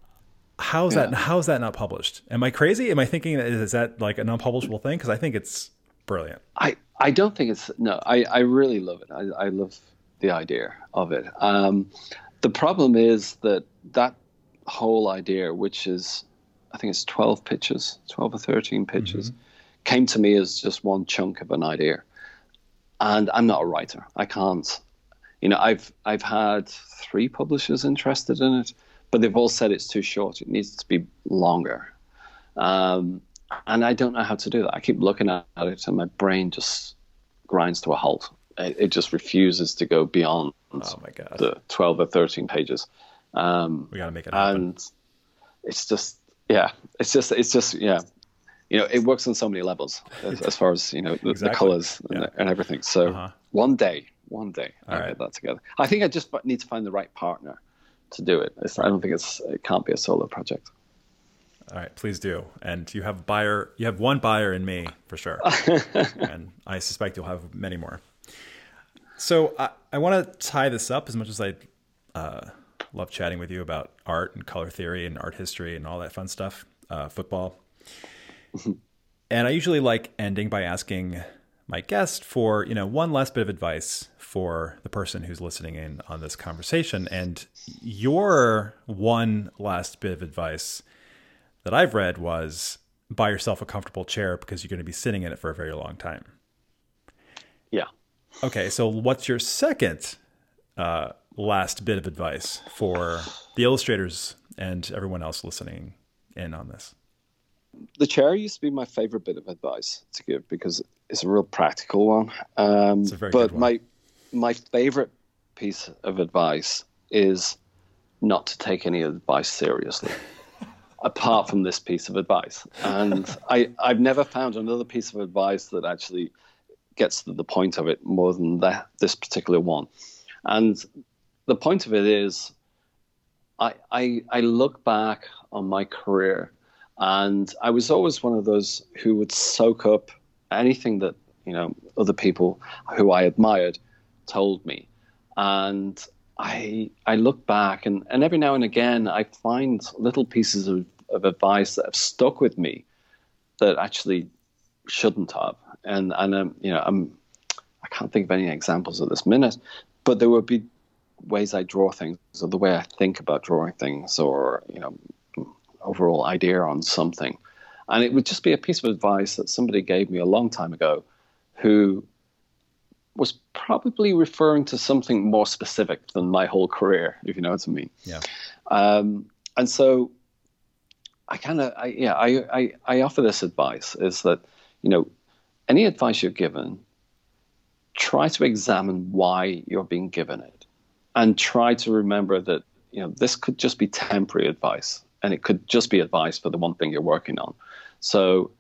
Speaker 1: How's yeah. that? How's that not published? Am I crazy? Am I thinking that is that like an unpublishable thing? Because I think it's brilliant.
Speaker 2: I, I don't think it's no. I, I really love it. I, I love the idea of it. Um, the problem is that that whole idea, which is I think it's twelve pitches, twelve or thirteen pitches, mm-hmm. came to me as just one chunk of an idea. and I'm not a writer. I can't. You know, I've I've had three publishers interested in it, but they've all said it's too short. It needs to be longer. Um, and I don't know how to do that. I keep looking at it, and my brain just grinds to a halt. It, it just refuses to go beyond
Speaker 1: oh my God.
Speaker 2: the twelve or thirteen pages. Um,
Speaker 1: we got to make it happen.
Speaker 2: And it's just, yeah, it's just, it's just, yeah, you know, it works on so many levels as, as far as you know the, exactly. the colors and, yeah. and, everything. So uh-huh. one day, one day, All I'll right. get that together. I think I just need to find the right partner to do it. It's, I don't think it's it can't be a solo project.
Speaker 1: All right, please do. And you have buyer, you have one buyer in me for sure, and I suspect you'll have many more. So I, I want to tie this up as much as I uh, love chatting with you about art and color theory and art history and all that fun stuff, uh, football. and I usually like ending by asking my guest for you know one last bit of advice for the person who's listening in on this conversation and your one last bit of advice that i've read was buy yourself a comfortable chair because you're going to be sitting in it for a very long time okay so what's your second uh, last bit of advice for the illustrators and everyone else listening in on this
Speaker 2: the chair used to be my favorite bit of advice to give because it's a real practical one. Um, but one. my my favorite piece of advice is not to take any advice seriously, apart from this piece of advice. And I I've never found another piece of advice that actually gets to the point of it more than that this particular one. And the point of it is, I I, I look back on my career and I was always one of those who would soak up anything that, you know, other people who I admired told me. And I I look back and, and every now and again I find little pieces of, of advice that have stuck with me that actually shouldn't have. And and um, you know, I'm I can't think of any examples at this minute, but there would be ways I draw things or the way I think about drawing things or, you know, overall idea on something. And it would just be a piece of advice that somebody gave me a long time ago who was probably referring to something more specific than my whole career, if you know what I mean.
Speaker 1: Yeah.
Speaker 2: Um, and so I kind of, I, yeah, I, I, I offer this advice is that, you know, any advice you're given, try to examine why you're being given it and try to remember that, you know, this could just be temporary advice and it could just be advice for the one thing you're working on. So,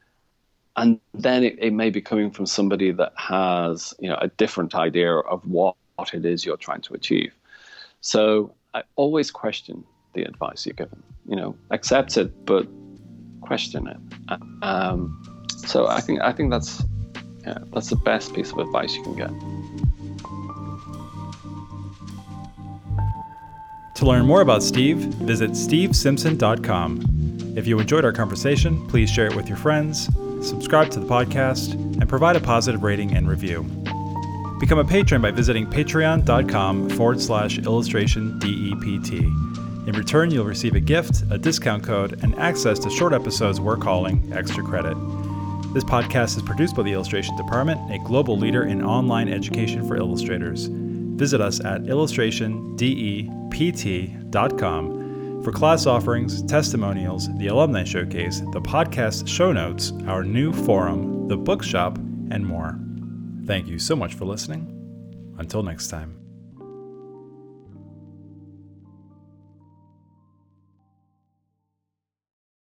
Speaker 2: and then it, it may be coming from somebody that has you know a different idea of what, what it is you're trying to achieve. So I always question the advice you're given. You know, accept it, but question it. Um, so I think I think that's yeah, that's the best piece of advice you can get.
Speaker 1: To learn more about Steve, visit stevesimpson.com. If you enjoyed our conversation, please share it with your friends, subscribe to the podcast, and provide a positive rating and review. Become a patron by visiting patreon.com forward slash illustration DEPT. In return, you'll receive a gift, a discount code, and access to short episodes we're calling Extra Credit. This podcast is produced by the Illustration Department, a global leader in online education for illustrators. Visit us at illustrationdept.com for class offerings, testimonials, the alumni showcase, the podcast show notes, our new forum, the bookshop, and more. Thank you so much for listening. Until next time.